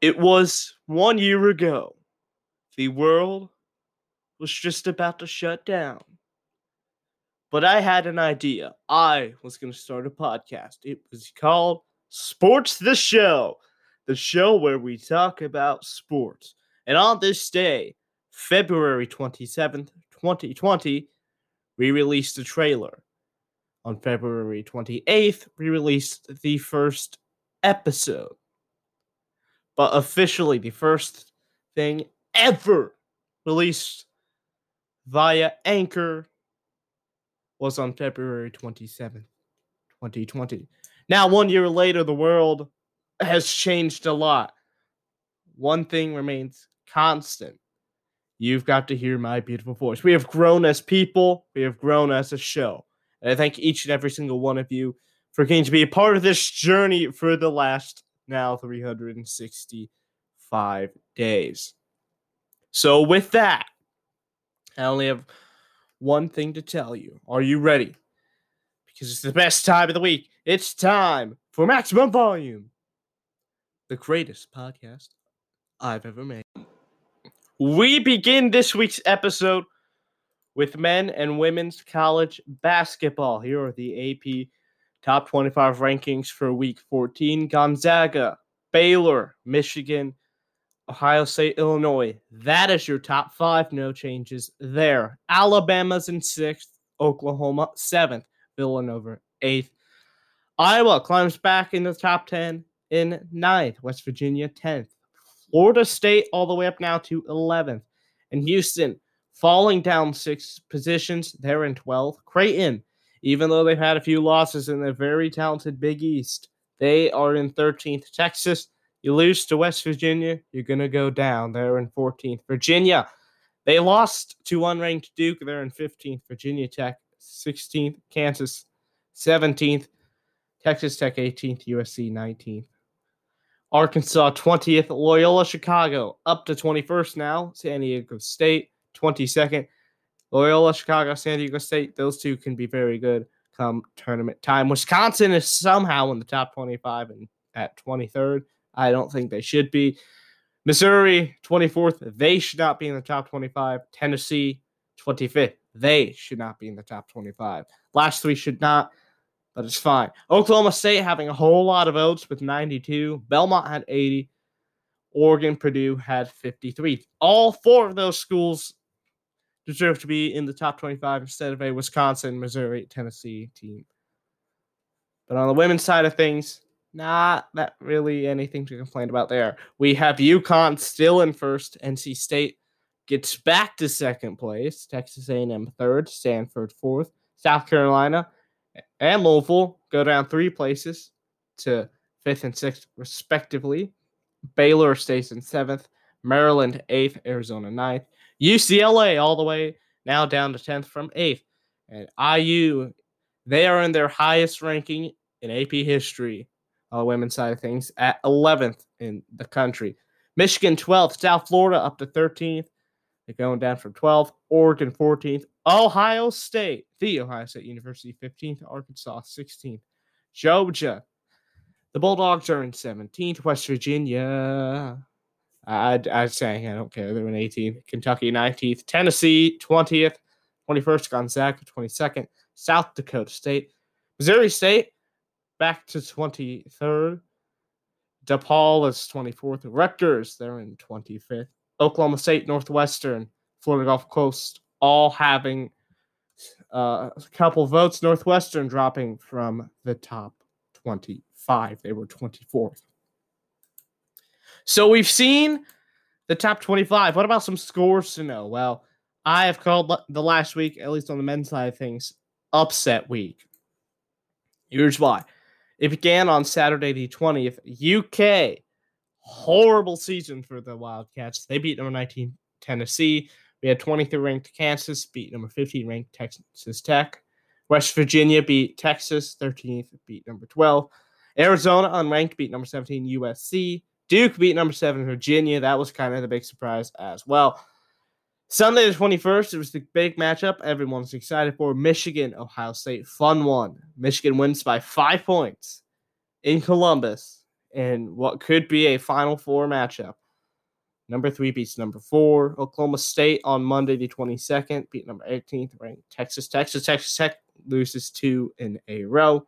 It was one year ago. The world was just about to shut down. But I had an idea. I was going to start a podcast. It was called Sports the Show, the show where we talk about sports. And on this day, February 27th, 2020, we released a trailer. On February 28th, we released the first episode. But officially, the first thing ever released via Anchor was on February 27th, 2020. Now, one year later, the world has changed a lot. One thing remains constant. You've got to hear my beautiful voice. We have grown as people, we have grown as a show. And I thank each and every single one of you for getting to be a part of this journey for the last now 365 days. So, with that, I only have one thing to tell you. Are you ready? Because it's the best time of the week. It's time for Maximum Volume, the greatest podcast I've ever made. We begin this week's episode with men and women's college basketball. Here are the AP top 25 rankings for week 14 Gonzaga, Baylor, Michigan, Ohio State, Illinois. That is your top five. No changes there. Alabama's in sixth, Oklahoma seventh, Villanova eighth. Iowa climbs back in the top 10 in ninth, West Virginia 10th. Florida State all the way up now to 11th. And Houston falling down six positions. They're in 12th. Creighton, even though they've had a few losses in the very talented Big East, they are in 13th. Texas, you lose to West Virginia, you're going to go down. They're in 14th. Virginia, they lost to unranked Duke. They're in 15th. Virginia Tech, 16th. Kansas, 17th. Texas Tech, 18th. USC, 19th. Arkansas, 20th. Loyola Chicago, up to 21st now. San Diego State, 22nd. Loyola, Chicago, San Diego State, those two can be very good come tournament time. Wisconsin is somehow in the top 25 and at 23rd. I don't think they should be. Missouri, 24th. They should not be in the top 25. Tennessee, 25th. They should not be in the top 25. Last three should not, but it's fine. Oklahoma State having a whole lot of votes with 92. Belmont had 80. Oregon, Purdue had 53. All four of those schools deserve to be in the top 25 instead of a Wisconsin, Missouri, Tennessee team. But on the women's side of things, not that really anything to complain about there. We have UConn still in first. NC State gets back to second place. Texas A&M third. Stanford fourth. South Carolina and Louisville go down three places to fifth and sixth respectively. Baylor stays in seventh. Maryland eighth. Arizona ninth. UCLA all the way now down to 10th from 8th. And IU, they are in their highest ranking in AP history on the women's side of things at 11th in the country. Michigan 12th, South Florida up to 13th. They're going down from 12th. Oregon 14th. Ohio State, the Ohio State University 15th. Arkansas 16th. Georgia, the Bulldogs are in 17th. West Virginia, I'd, I'd say I don't care. They're in 18th. Kentucky 19th. Tennessee 20th. 21st. Gonzaga 22nd. South Dakota State. Missouri State back to 23rd. DePaul is 24th. Rutgers, they're in 25th. Oklahoma State, Northwestern, Florida Gulf Coast, all having uh, a couple votes. Northwestern dropping from the top 25. They were 24th. So we've seen the top 25. What about some scores to know? Well, I have called the last week, at least on the men's side of things, upset week. Here's why. It began on Saturday the 20th. UK, horrible season for the Wildcats. They beat number 19 Tennessee. We had 23 ranked Kansas beat number 15 ranked Texas Tech. West Virginia beat Texas, 13th beat number 12. Arizona unranked beat number 17 USC. Duke beat number seven Virginia. That was kind of the big surprise as well. Sunday the 21st, it was the big matchup everyone's excited for. Michigan, Ohio State, fun one. Michigan wins by five points in Columbus. in what could be a Final Four matchup. Number three beats number four. Oklahoma State on Monday, the 22nd, beat number 18th, ranked Texas. Texas, Texas Tech loses two in a row.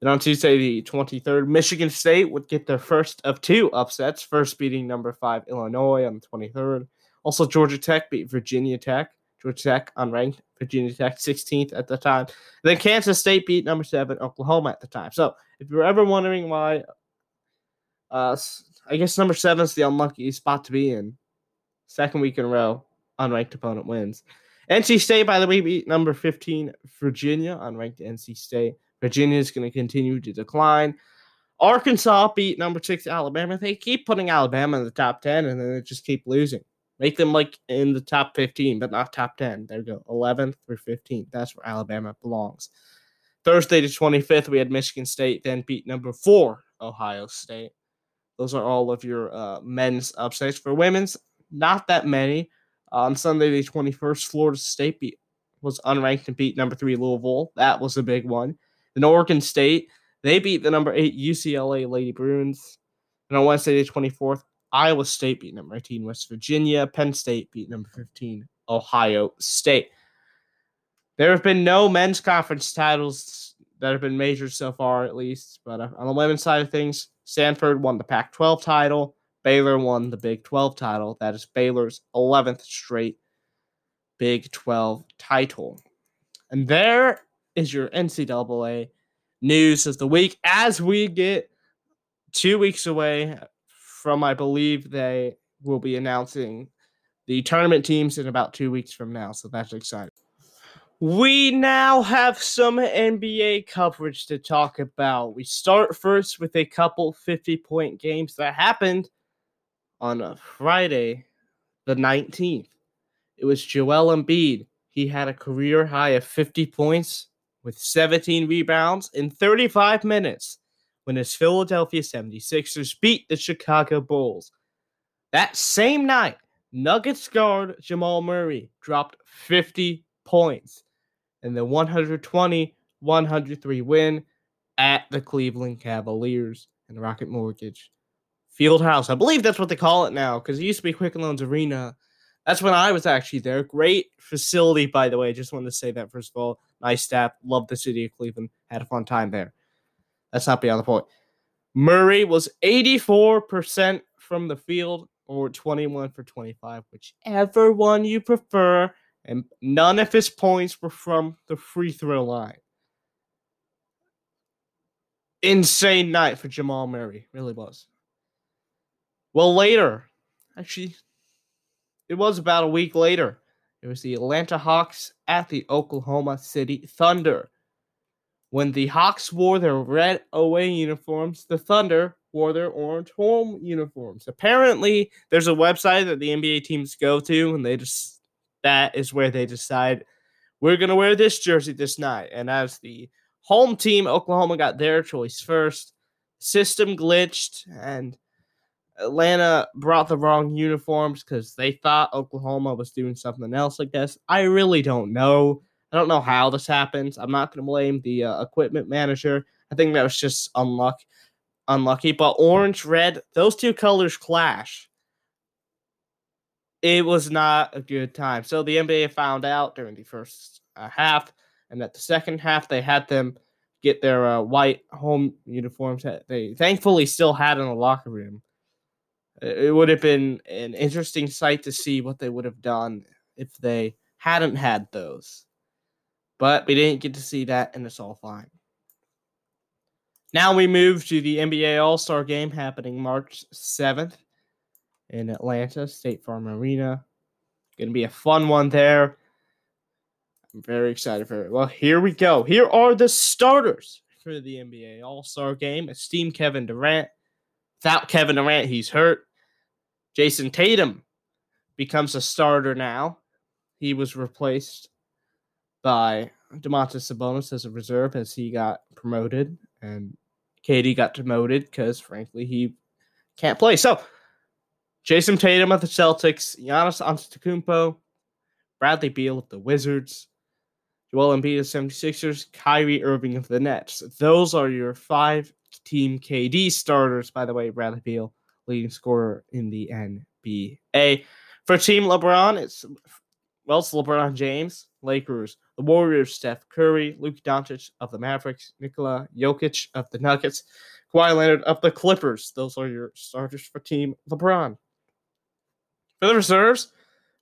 Then on Tuesday, the 23rd, Michigan State would get their first of two upsets, first beating number five Illinois on the 23rd. Also, Georgia Tech beat Virginia Tech. Georgia Tech unranked, Virginia Tech 16th at the time. Then Kansas State beat number seven Oklahoma at the time. So if you're ever wondering why, uh, I guess number seven is the unlucky spot to be in. Second week in a row, unranked opponent wins. NC State, by the way, beat number 15 Virginia, unranked NC State. Virginia is going to continue to decline. Arkansas beat number six Alabama. They keep putting Alabama in the top 10 and then they just keep losing. Make them like in the top 15, but not top 10. There you go. 11th through 15th. That's where Alabama belongs. Thursday, the 25th, we had Michigan State, then beat number four Ohio State. Those are all of your uh, men's upsets. For women's, not that many. On Sunday, the 21st, Florida State beat, was unranked and beat number three Louisville. That was a big one. Then Oregon State, they beat the number eight UCLA Lady Bruins. And on Wednesday, the 24th, Iowa State beat number 18 West Virginia. Penn State beat number 15 Ohio State. There have been no men's conference titles that have been measured so far, at least. But uh, on the women's side of things, Stanford won the Pac 12 title. Baylor won the Big 12 title. That is Baylor's 11th straight Big 12 title. And there is your NCAA news of the week as we get two weeks away from, I believe, they will be announcing the tournament teams in about two weeks from now. So that's exciting. We now have some NBA coverage to talk about. We start first with a couple 50 point games that happened on a Friday, the 19th. It was Joel Embiid. He had a career high of 50 points with 17 rebounds in 35 minutes when his Philadelphia 76ers beat the Chicago Bulls. That same night, Nuggets guard Jamal Murray dropped 50 points in the 120 103 win at the Cleveland Cavaliers and Rocket Mortgage Field House. I believe that's what they call it now because it used to be Quicken Loans Arena. That's when I was actually there. Great facility, by the way. Just wanted to say that first of all. Nice staff. Love the city of Cleveland. Had a fun time there. That's not beyond the point. Murray was 84% from the field or 21 for 25, whichever one you prefer. And none of his points were from the free throw line. Insane night for Jamal Murray. Really was. Well, later, actually, it was about a week later. It was the Atlanta Hawks at the Oklahoma City Thunder. When the Hawks wore their red away uniforms, the Thunder wore their orange home uniforms. Apparently, there's a website that the NBA teams go to, and they just that is where they decide we're gonna wear this jersey this night. And as the home team, Oklahoma got their choice first. System glitched, and Atlanta brought the wrong uniforms because they thought Oklahoma was doing something else. I guess I really don't know. I don't know how this happens. I'm not going to blame the uh, equipment manager. I think that was just unlucky. Unlucky, but orange, red, those two colors clash. It was not a good time. So the NBA found out during the first uh, half, and at the second half, they had them get their uh, white home uniforms that they thankfully still had in the locker room. It would have been an interesting sight to see what they would have done if they hadn't had those. But we didn't get to see that, and it's all fine. Now we move to the NBA All Star game happening March 7th in Atlanta, State Farm Arena. Going to be a fun one there. I'm very excited for it. Well, here we go. Here are the starters for the NBA All Star game. Esteemed Kevin Durant. Without Kevin Durant, he's hurt. Jayson Tatum becomes a starter now. He was replaced by Domantas Sabonis as a reserve as he got promoted, and KD got demoted because, frankly, he can't play. So, Jayson Tatum of the Celtics, Giannis Antetokounmpo, Bradley Beal of the Wizards, Joel Embiid of 76ers, Kyrie Irving of the Nets. Those are your five Team KD starters, by the way, Bradley Beal, leading scorer in the NBA. For Team LeBron, it's well, it's LeBron James, Lakers, the Warriors, Steph Curry, Luke Doncic of the Mavericks, Nikola Jokic of the Nuggets, Kawhi Leonard of the Clippers. Those are your starters for Team LeBron. For the reserves,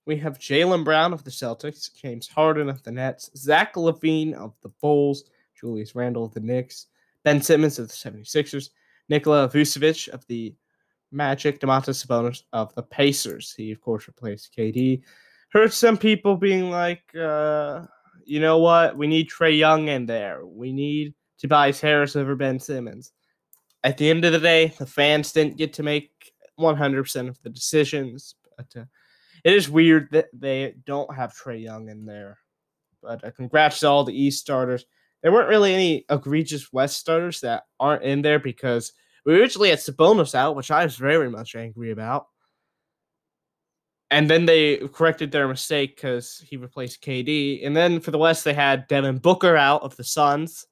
we have Jaylen Brown of the Celtics, James Harden of the Nets, Zach LaVine of the Bulls, Julius Randle of the Knicks, Ben Simmons of the 76ers, Nikola Vucevic of the Magic, Domantas Sabonis of the Pacers. He, of course, replaced KD. Heard some people being like, uh, you know what? We need Trae Young in there. We need Tobias Harris over Ben Simmons. At the end of the day, the fans didn't get to make 100% of the decisions. But uh, it is weird that they don't have Trae Young in there. But uh, congrats to all the East starters. There weren't really any egregious West starters that aren't in there because we originally had Sabonis out, which I was very much angry about. And then they corrected their mistake because he replaced KD. And then for the West, they had Devin Booker out of the Suns.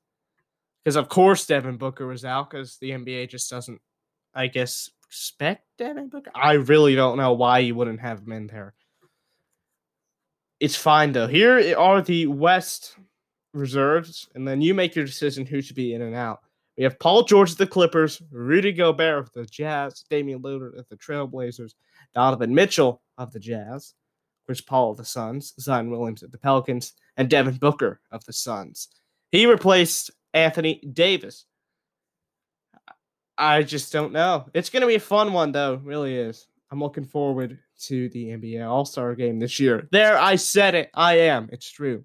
Because, of course, Devin Booker was out because the NBA just doesn't, I guess, respect Devin Booker. I really don't know why you wouldn't have him in there. It's fine, though. Here are the West reserves, and then you make your decision who should be in and out. We have Paul George of the Clippers, Rudy Gobert of the Jazz, Damian Lillard of the Trailblazers, Donovan Mitchell of the Jazz, Chris Paul of the Suns, Zion Williams of the Pelicans, and Devin Booker of the Suns. He replaced Anthony Davis. I just don't know. It's going to be a fun one, though. really is. I'm looking forward to the NBA All Star game this year. There, I said it. I am. It's true.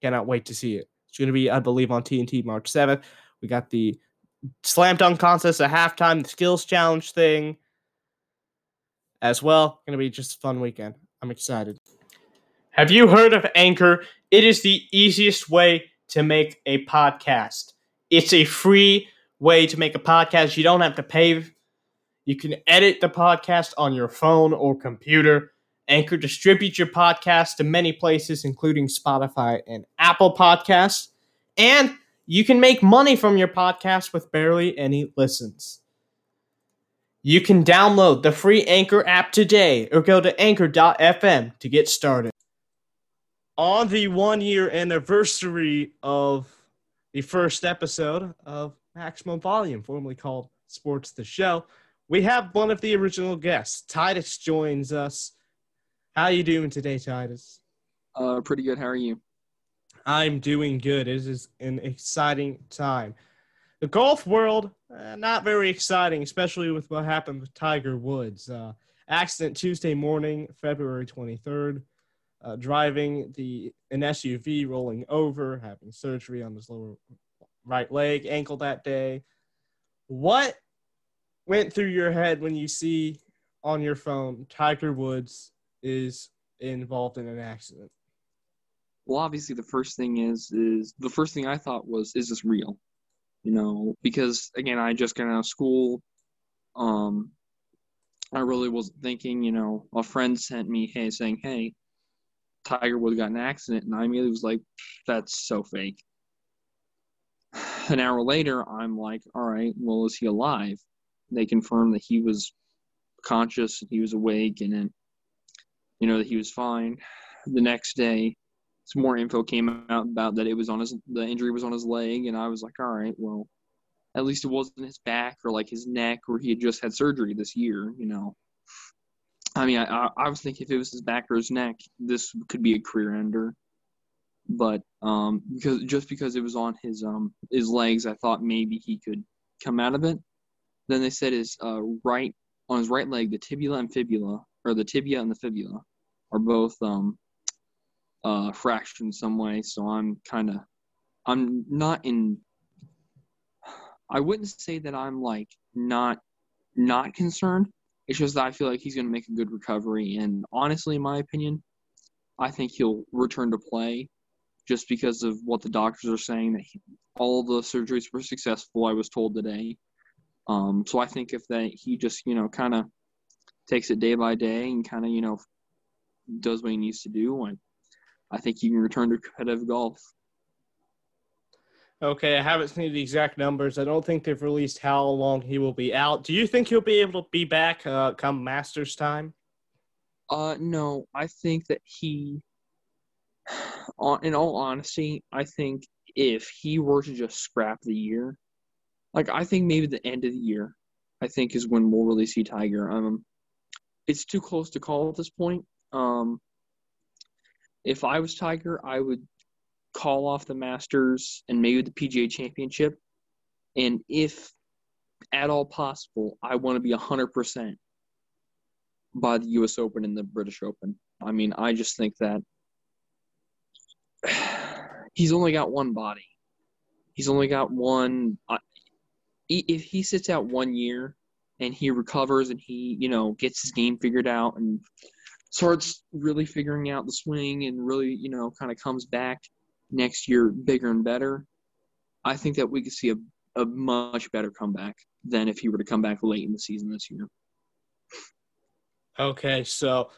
Cannot wait to see it. It's going to be, I believe, on TNT March 7th. We got the slam dunk contest at halftime, the skills challenge thing as well. Going to be just a fun weekend. I'm excited. Have you heard of Anchor? It is the easiest way to make a podcast. It's a free way to make a podcast. You don't have to pay. You can edit the podcast on your phone or computer. Anchor distributes your podcast to many places, including Spotify and Apple Podcasts. And you can make money from your podcast with barely any listens. You can download the free Anchor app today or go to anchor.fm to get started. On the one year anniversary of the first episode of Maximum Volume, formerly called Sports the Show, we have one of the original guests. Titus joins us. How you doing today, Titus? Uh, pretty good. How are you? I'm doing good. It is an exciting time. The golf world, uh, not very exciting, especially with what happened with Tiger Woods. Uh, accident Tuesday morning, February 23rd. Uh, driving the an SUV, rolling over, having surgery on his lower right leg, ankle that day. What went through your head when you see on your phone Tiger Woods is involved in an accident? Well, obviously, the first thing is is the first thing I thought was, is this real? you know, because again, I just got out of school. Um, I really wasn't thinking, you know, a friend sent me, hey, saying, hey, Tiger Woods got an accident, and I immediately was like, that's so fake. An hour later, I'm like, all right, well, is he alive? They confirmed that he was conscious and he was awake, and then, you know, that he was fine. The next day, some more info came out about that it was on his the injury was on his leg, and I was like, all right, well, at least it wasn't his back or like his neck, where he had just had surgery this year, you know. I mean, I, I was thinking if it was his back or his neck, this could be a career ender. But um, because just because it was on his um his legs, I thought maybe he could come out of it. Then they said his uh, right on his right leg, the tibia and fibula, or the tibia and the fibula, are both um uh, fractured in some way. So I'm kind of, I'm not in. I wouldn't say that I'm like not not concerned. It's just that I feel like he's going to make a good recovery, and honestly, in my opinion, I think he'll return to play, just because of what the doctors are saying that he, all the surgeries were successful. I was told today. Um, so I think if that he just you know kind of takes it day by day and kind of you know does what he needs to do, and I think he can return to competitive golf. Okay, I haven't seen the exact numbers. I don't think they've released how long he will be out. Do you think he'll be able to be back uh, come Masters time? Uh, no, I think that he, in all honesty, I think if he were to just scrap the year, like I think maybe the end of the year, I think is when we'll really see Tiger. Um, it's too close to call at this point. Um, if I was Tiger, I would call off the Masters and maybe the PGA Championship, and if at all possible, I want to be hundred percent by the U.S. Open and the British Open. I mean, I just think that he's only got one body. He's only got one. Uh, if he sits out one year and he recovers and he, you know, gets his game figured out and starts really figuring out the swing and really, you know, kind of comes back next year bigger and better, I think that we could see a, a much better comeback than if he were to come back late in the season this year. Okay, so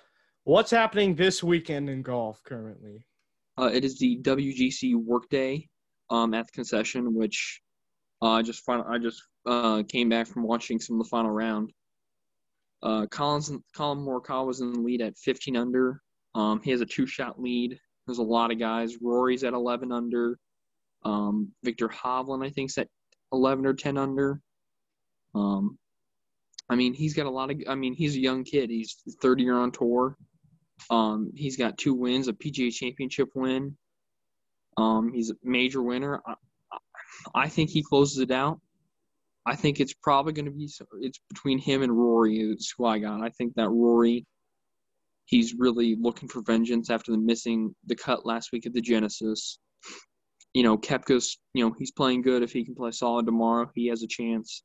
what's happening this weekend in golf currently? Uh, it is the WGC Workday um, at the concession, which uh, I just final, I just uh, came back from watching some of the final round. Uh, Collins Collin Morikawa was in the lead at 15 under. Um, he has a two-shot lead. There's a lot of guys. Rory's at 11 under. Um, Viktor Hovland, I think, is at 11 or 10 under. Um, I mean, he's got a lot of. I mean, he's a young kid. He's 30 year on tour. Um, he's got two wins, a PGA Championship win. Um, he's a major winner. I, I think he closes it out. I think it's probably going to be it's between him and Rory. It's who I got. I think that Rory, he's really looking for vengeance after the missing the cut last week at the Genesis. You know, Koepka's, you know, he's playing good. If he can play solid tomorrow, he has a chance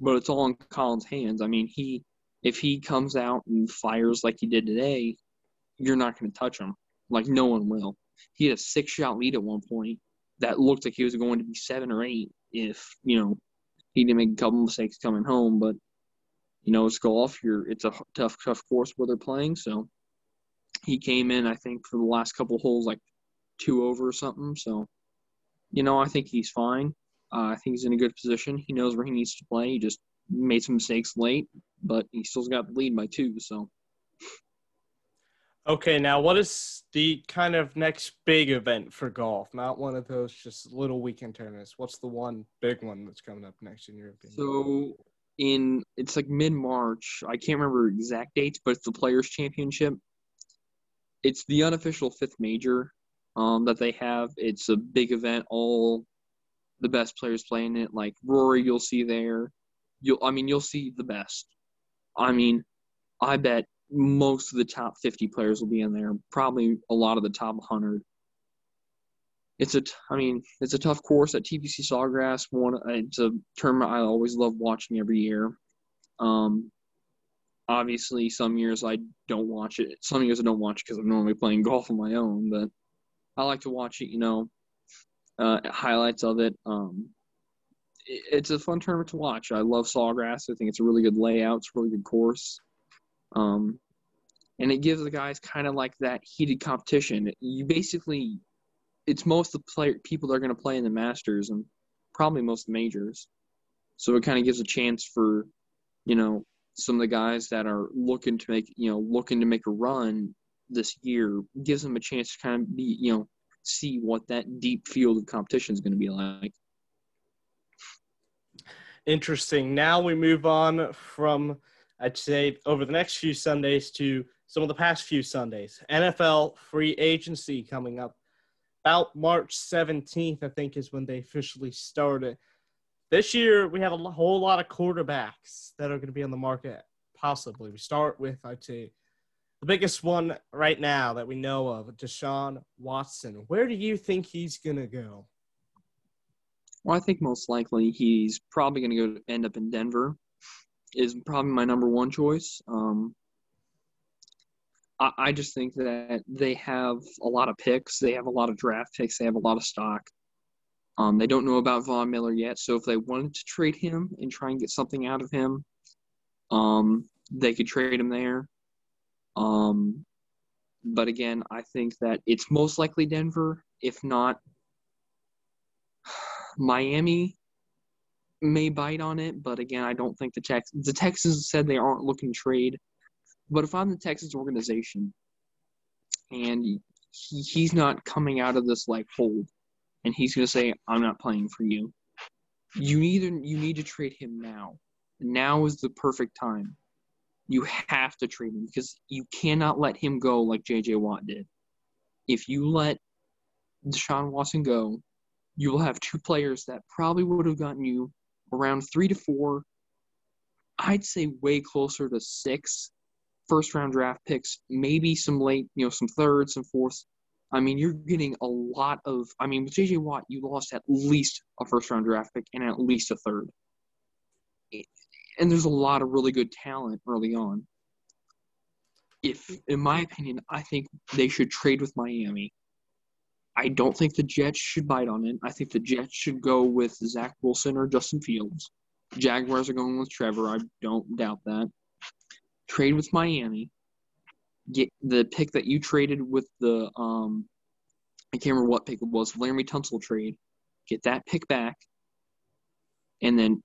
but it's all in Collin's hands. I mean, he if he comes out and fires like he did today, you're not going to touch him. Like no one will. He had a six shot lead at one point that looked like he was going to be seven or eight if you know he didn't make a couple mistakes coming home. But you know, it's golf. You're it's a tough, tough course where they're playing. So he came in, I think, for the last couple holes like two over or something. So you know, I think he's fine. Uh, I think he's in a good position. He knows where he needs to play. He just made some mistakes late, but he still's got the lead by two. So. Okay, now what is the kind of next big event for golf? Not one of those just little weekend tournaments. What's the one big one that's coming up next in your opinion? So in it's like mid March. I can't remember exact dates, but it's the Players Championship. It's the unofficial fifth major um, that they have. It's a big event. All the best players playing it. Like Rory, you'll see there. You'll, I mean, you'll see the best. I mean, I bet most of the top 50 players will be in there. Probably a lot of the top 100. It's a, I mean, it's a tough course at TPC Sawgrass. One, it's a tournament I always love watching every year. Um, obviously, some years I don't watch it. Some years I don't watch it because I'm normally playing golf on my own. But I like to watch it, you know, uh, highlights of it. Um, it's a fun tournament to watch. I love Sawgrass. I think it's a really good layout. It's a really good course. Um, and it gives the guys kind of like that heated competition. You basically, it's most of the player people that are going to play in the Masters and probably most majors. So it kind of gives a chance for, you know, some of the guys that are looking to make, you know, looking to make a run this year gives them a chance to kind of be, you know, see what that deep field of competition is going to be like. Interesting. Now we move on from, I'd say, over the next few Sundays to some of the past few Sundays. NFL free agency coming up. About March 17th, I think, is when they officially started. This year, we have a whole lot of quarterbacks that are going to be on the market, possibly. We start with, I'd say, the biggest one right now that we know of, Deshaun Watson. Where do you think he's going to go? Well, I think most likely he's probably going to go end up in Denver. Is probably my number one choice. Um, I, I just think that they have a lot of picks. They have a lot of draft picks. They have a lot of stock. Um, they don't know about Von Miller yet, so if they wanted to trade him and try and get something out of him, um, they could trade him there. Um, but again, I think that it's most likely Denver. If not, Miami may bite on it, but again, I don't think the Tex the Texans said they aren't looking to trade. But if I'm the Texans organization and he, he's not coming out of this like hold and he's gonna say, I'm not playing for you, you need you need to trade him now. Now is the perfect time. You have to trade him because you cannot let him go like JJ Watt did. If you let Deshaun Watson go, you will have two players that probably would have gotten you around three to four, I'd say way closer to six first round draft picks, maybe some late, you know, some thirds, some fourths. I mean, you're getting a lot of. I mean, with JJ Watt, you lost at least a first round draft pick and at least a third. And there's a lot of really good talent early on. If, in my opinion, I think they should trade with Miami. I don't think the Jets should bite on it. I think the Jets should go with Zach Wilson or Justin Fields. Jaguars are going with Trevor. I don't doubt that. Trade with Miami. Get the pick that you traded with the um, I can't remember what pick it was. Laremy Tunsil trade. Get that pick back, and then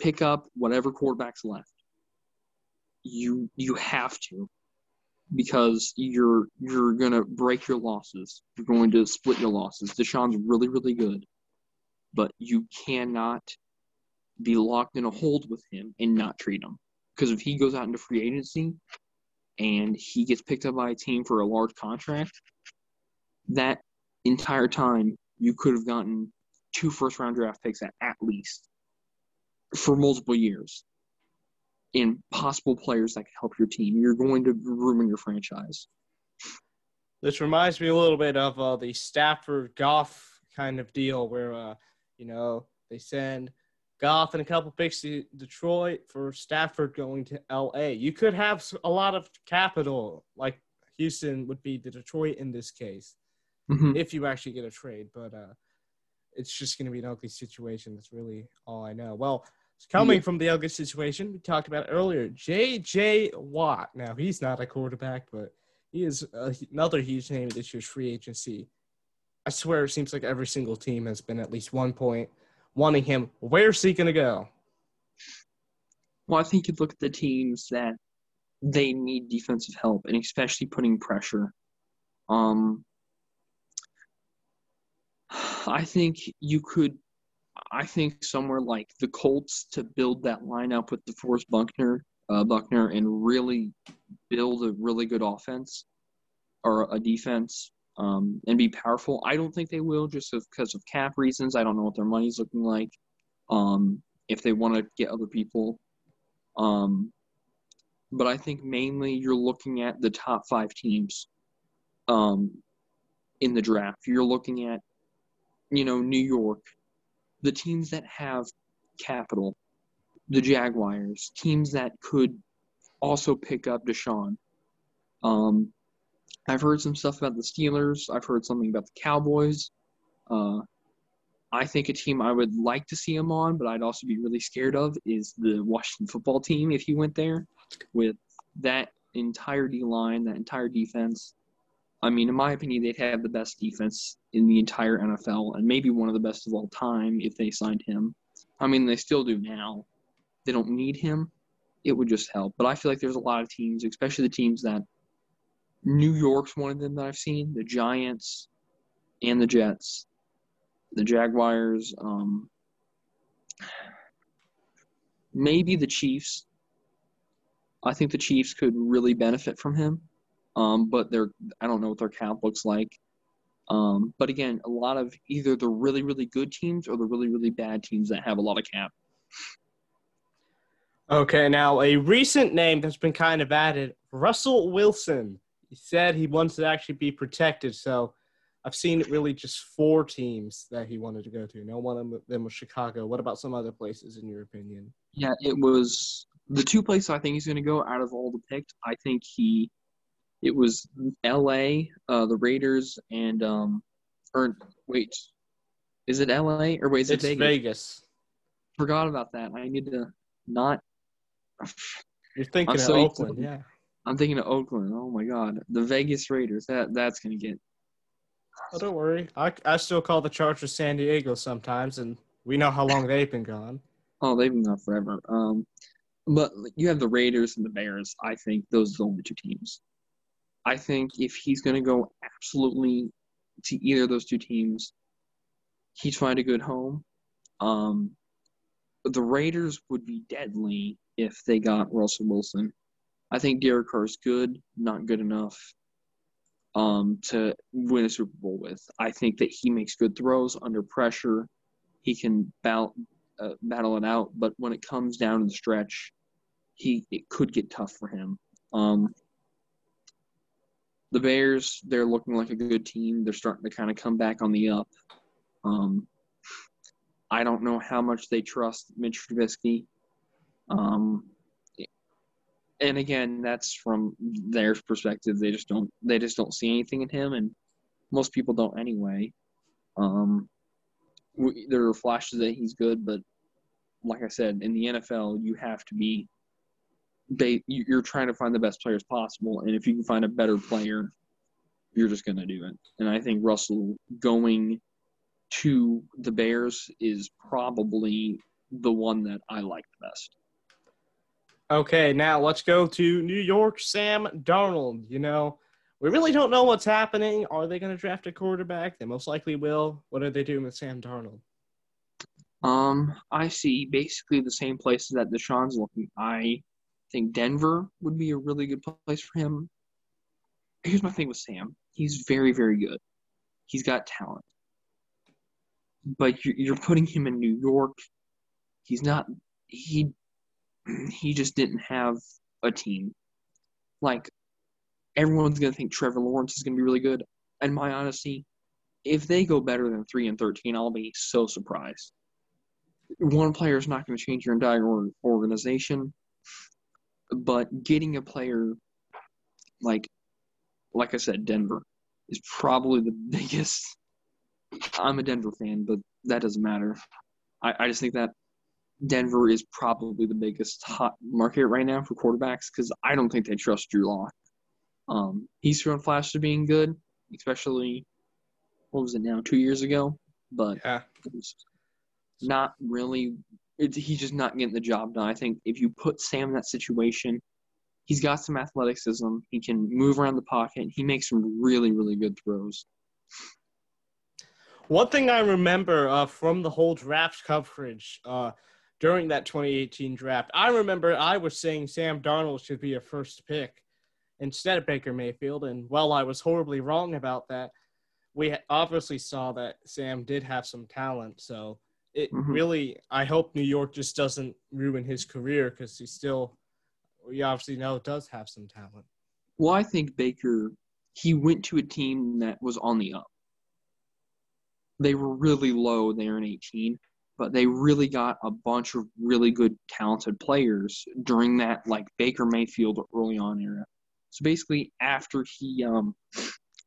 pick up whatever quarterbacks left. You you have to because you're you're gonna break your losses. You're going to split your losses. Deshaun's really really good, but you cannot be locked in a hold with him and not treat him because if he goes out into free agency and he gets picked up by a team for a large contract, that entire time you could have gotten two first round draft picks at, at least for multiple years and possible players that can help your team. You're going to ruin your franchise. This reminds me a little bit of uh, the Stafford Goff kind of deal where, uh, you know, they send Goff and a couple picks to Detroit for Stafford going to LA. You could have a lot of capital, like Houston would be the Detroit in this case, mm-hmm. if you actually get a trade. But uh, it's just going to be an ugly situation. That's really all I know. Well, Coming from the ugly situation we talked about earlier, J.J. Watt. Now he's not a quarterback, but he is another huge name this year's free agency. I swear, it seems like every single team has been at least one point wanting him. Where's he going to go? Well, I think you look at the teams that they need defensive help, and especially putting pressure. Um, I think you could I think somewhere like the Colts to build that lineup with DeForest Buckner, uh, Buckner, and really build a really good offense or a defense um, and be powerful. I don't think they will just because of cap reasons. I don't know what their money's looking like. Um, if they want to get other people. Um, but I think mainly you're looking at the top five teams um, in the draft. You're looking at, you know, New York, the teams that have capital, the Jaguars, teams that could also pick up Deshaun. Um, I've heard some stuff about the Steelers. I've heard something about the Cowboys. Uh, I think a team I would like to see him on, but I'd also be really scared of is the Washington football team if he went there with that entire D line, that entire defense. I mean, in my opinion, they'd have the best defense in the entire NFL and maybe one of the best of all time if they signed him. I mean, they still do now. They don't need him. It would just help. But I feel like there's a lot of teams, especially the teams that New York's one of them that I've seen, the Giants and the Jets, the Jaguars, um, maybe the Chiefs. I think the Chiefs could really benefit from him. Um, but they're I don't know what their cap looks like. Um, but again, a lot of either the really really good teams or the really really bad teams that have a lot of cap. Okay, now a recent name that's been kind of added, Russell Wilson. He said he wants to actually be protected, so I've seen really just four teams that he wanted to go to. No one of them was Chicago. What about some other places, in your opinion? Yeah, it was the two places I think he's going to go out of all the picked. I think he it was L.A., uh, the Raiders, and um, or wait, is it L.A. or wait, is it's it Vegas? Vegas? Forgot about that. I need to not. You're thinking I'm of so Oakland, yeah. I'm thinking of Oakland. Oh my God, the Vegas Raiders. That that's gonna get. Oh, don't worry. I I still call the Chargers San Diego sometimes, and We know how long they've been gone. Oh, they've been gone forever. Um, but you have the Raiders and the Bears. I think those are the only two teams. I think if he's going to go absolutely to either of those two teams, he'd find a good home. Um, the Raiders would be deadly if they got Russell Wilson. I think Derek Carr is good, not good enough um, to win a Super Bowl with. I think that he makes good throws under pressure. He can battle, uh, battle it out, but when it comes down to the stretch, he it could get tough for him. Um, the Bears, they're looking like a good team. They're starting to kind of come back on the up. Um, I don't know how much they trust Mitch Trubisky. Um, and again, that's from their perspective. They just don't they just don't see anything in him, and most people don't anyway. Um, there are flashes that he's good, but like I said, in the NFL, you have to be they you're trying to find the best players possible, and if you can find a better player, you're just going to do it. And I think Russell going to the Bears is probably the one that I like the best. Okay, now let's go to New York. Sam Darnold. You know, we really don't know what's happening. Are they going to draft a quarterback? They most likely will. What are they doing with Sam Darnold? Um, I see basically the same places that Deshaun's looking. I think Denver would be a really good place for him. Here's my thing with Sam. He's very, very good. He's got talent. But you're putting him in New York. He's not. He he just didn't have a team. Like everyone's gonna think Trevor Lawrence is gonna be really good. And my honesty, if they go better than three and thirteen, I'll be so surprised. One player is not going to change your entire organization, but getting a player like, like I said, Denver is probably the biggest. I'm a Denver fan, but that doesn't matter. I, I just think that Denver is probably the biggest hot market right now for quarterbacks because I don't think they trust Drew Lock. Um, he's shown flashes of being good, especially what was it now, two years ago, but yeah. not really. He's just not getting the job done. I think if you put Sam in that situation, he's got some athleticism. He can move around the pocket. He makes some really, really good throws. One thing I remember uh, from the whole draft coverage, uh, during that 2018 draft. I remember I was saying Sam Darnold should be a first pick instead of Baker Mayfield. And while I was horribly wrong about that, we obviously saw that Sam did have some talent. So it mm-hmm. really, I hope New York just doesn't ruin his career because he still, we obviously know, does have some talent. Well, I think Baker, he went to a team that was on the up. They were really low there in 18 but they really got a bunch of really good talented players during that like Baker Mayfield early on era. So basically after he um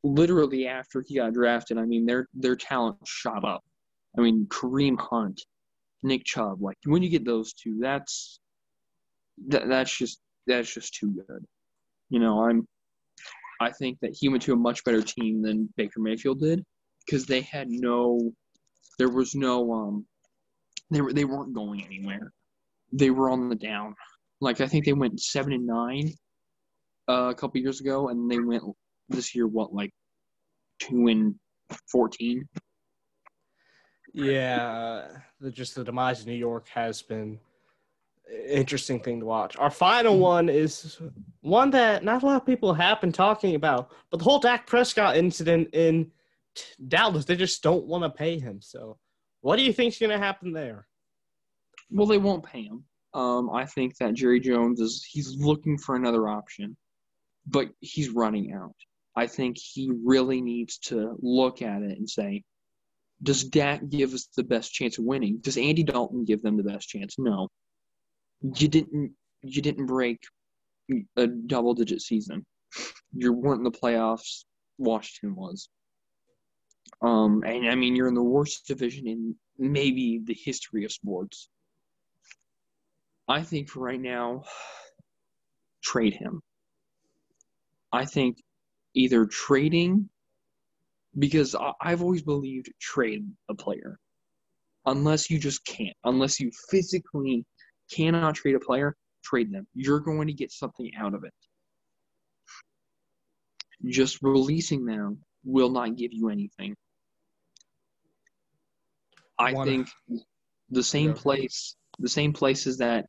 literally after he got drafted, I mean their their talent shot up. I mean Kareem Hunt, Nick Chubb, like when you get those two, that's that, that's just that's just too good. You know, I'm I think that he went to a much better team than Baker Mayfield did because they had no there was no um they were they weren't going anywhere. They were on the down. Like I think they went seven and nine uh, a couple years ago, and they went this year what like two and fourteen. Yeah, the, just the demise of New York has been interesting thing to watch. Our final mm-hmm. one is one that not a lot of people have been talking about, but the whole Dak Prescott incident in Dallas. They just don't want to pay him. So what do you think's going to happen there? Well, they won't pay him. Um, I think that Jerry Jones is he's looking for another option, but he's running out. I think he really needs to look at it and say, does Dak give us the best chance of winning? Does Andy Dalton give them the best chance? No. You didn't you didn't break a double digit season. You weren't in the playoffs. Washington was. Um, and I mean, you're in the worst division in maybe the history of sports. I think for right now, trade him. I think either trading, because I've always believed trade a player. unless you just can't, unless you physically cannot trade a player, trade them. You're going to get something out of it. Just releasing them will not give you anything. I think the same Yeah. place, the same places that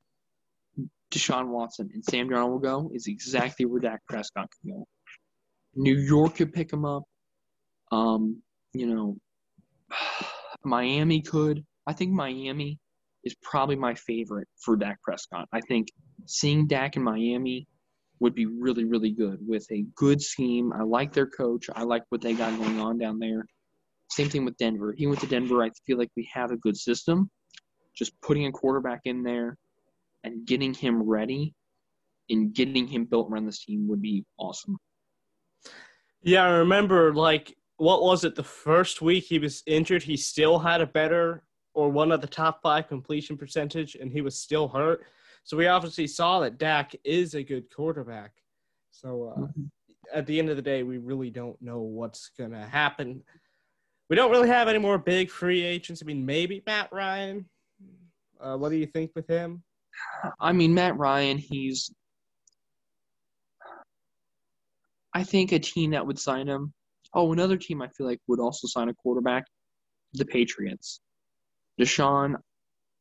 Deshaun Watson and Sam Darnold will go is exactly where Dak Prescott can go. New York could pick him up. Um, you know, Miami could. I think Miami is probably my favorite for Dak Prescott. I think seeing Dak in Miami would be really, really good with a good scheme. I like their coach. I like what they got going on down there. Same thing with Denver. He went to Denver. I feel like we have a good system. Just putting a quarterback in there and getting him ready and getting him built around this team would be awesome. Yeah, I remember like what was it? The first week he was injured, he still had a better or one of the top five completion percentage, and he was still hurt. So we obviously saw that Dak is a good quarterback. So uh, at the end of the day, we really don't know what's gonna happen. We don't really have any more big free agents. I mean, maybe Matt Ryan. Uh, what do you think with him? I mean, Matt Ryan, he's. I think a team that would sign him. Oh, another team I feel like would also sign a quarterback, the Patriots. Deshaun,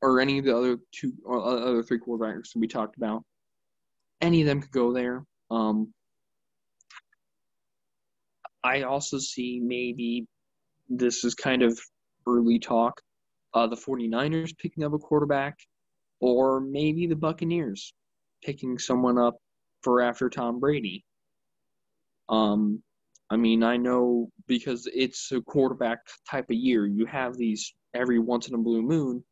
or any of the other two, or other three quarterbacks we talked about. Any of them could go there. Um, I also see maybe this is kind of early talk. Uh, the 49ers picking up a quarterback or maybe the Buccaneers picking someone up for after Tom Brady. Um, I mean, I know because it's a quarterback type of year. You have these every once in a blue moon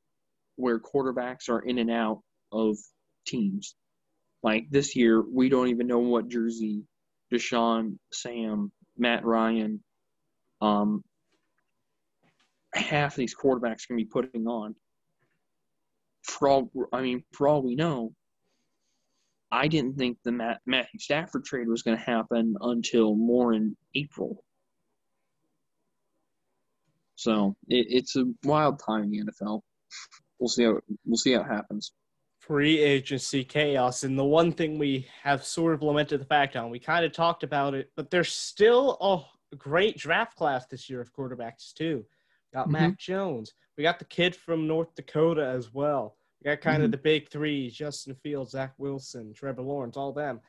where quarterbacks are in and out of teams. Like this year, we don't even know what jersey Deshaun, Sam, Matt Ryan, um, half these quarterbacks can be putting on for all I mean, for all we know, I didn't think the Matt, Matthew Stafford trade was going to happen until more in April. So it, it's a wild time in the NFL. We'll see how we'll see how it happens. free agency chaos. And the one thing we have sort of lamented the fact on, we kind of talked about it, but there's still a great draft class this year of quarterbacks, too. Got Mhm. Mac Jones. We got the kid from North Dakota as well. Got kind of Mhm. the big three Justin Fields, Zach Wilson, Trevor Lawrence, all them.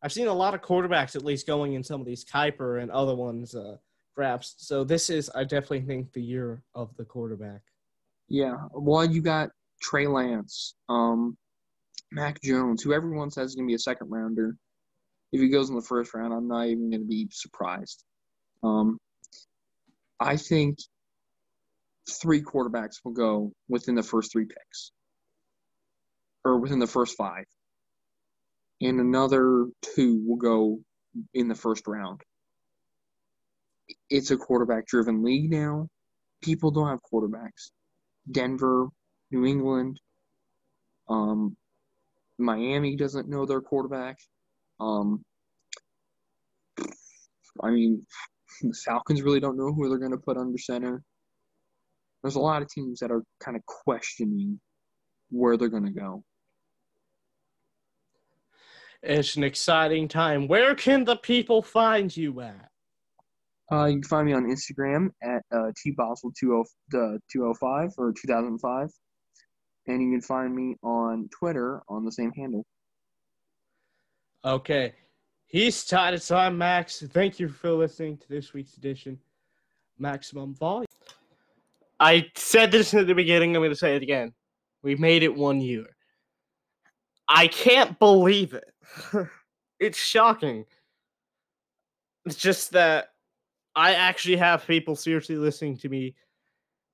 I've seen a lot of quarterbacks at least going in some of these Kiper and other ones uh, drafts. So this is, I definitely think, the year of the quarterback. Yeah. Well, you got Trey Lance, um, Mac Jones, who everyone says is going to be a second rounder. If he goes in the first round, I'm not even going to be surprised. Um, I think three quarterbacks will go within the first three picks, or within the first five, and another two will go in the first round. It's a quarterback-driven league now. People don't have quarterbacks. Denver, New England, um, Miami doesn't know their quarterback. Um, I mean, the Falcons really don't know who they're going to put under center. There's a lot of teams that are kind of questioning where they're going to go. It's an exciting time. Where can the people find you at? Uh, you can find me on Instagram at uh, tboswell20 uh, 205 or 2005. And you can find me on Twitter on the same handle. Okay. He's tied. So I'm Max. Thank you for listening to this week's edition, Maximum Volume. I said this at the beginning. I'm going to say it again. We made it one year. I can't believe it. it's shocking. It's just that I actually have people seriously listening to me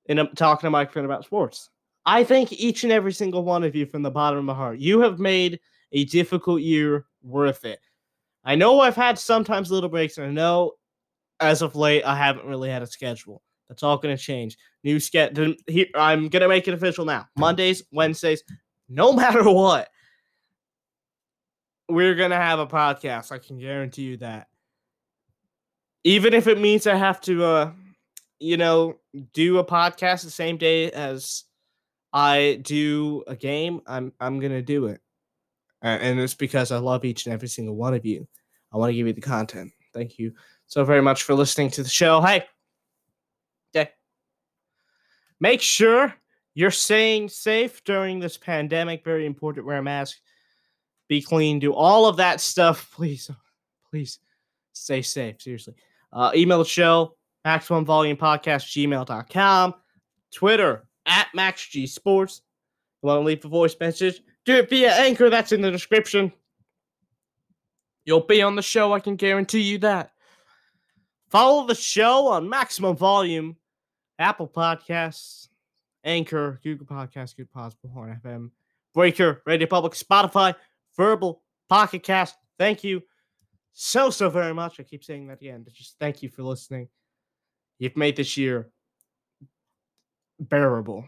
and I'm talking to Mike Finn about sports. I thank each and every single one of you from the bottom of my heart. You have made a difficult year worth it. I know I've had sometimes little breaks, and I know as of late I haven't really had a schedule. That's all going to change. New schedule. I'm going to make it official now. Mondays, Wednesdays, no matter what, we're to have a podcast. I can guarantee you that. Even if it means I have to, uh, you know, do a podcast the same day as I do a game, I'm I'm gonna do it, and it's because I love each and every single one of you. I want to give you the content. Thank you so very much for listening to the show. Hey, okay. Make sure you're staying safe during this pandemic. Very important. Wear a mask. Be clean. Do all of that stuff. Please, please stay safe. Seriously. Uh, email the show, maximum volume podcast, gmail.com. Twitter at MaxG Sports. You want to leave a voice message? Do it via Anchor. That's in the description. You'll be on the show. I can guarantee you that. Follow the show on Maximum Volume, Apple Podcasts, Anchor, Google Podcasts, Good Possible, Horn FM, Breaker, Radio Public, Spotify, Verbal, Pocket Cast. Thank you so, so very much. I keep saying that again, but just thank you for listening. You've made this year bearable.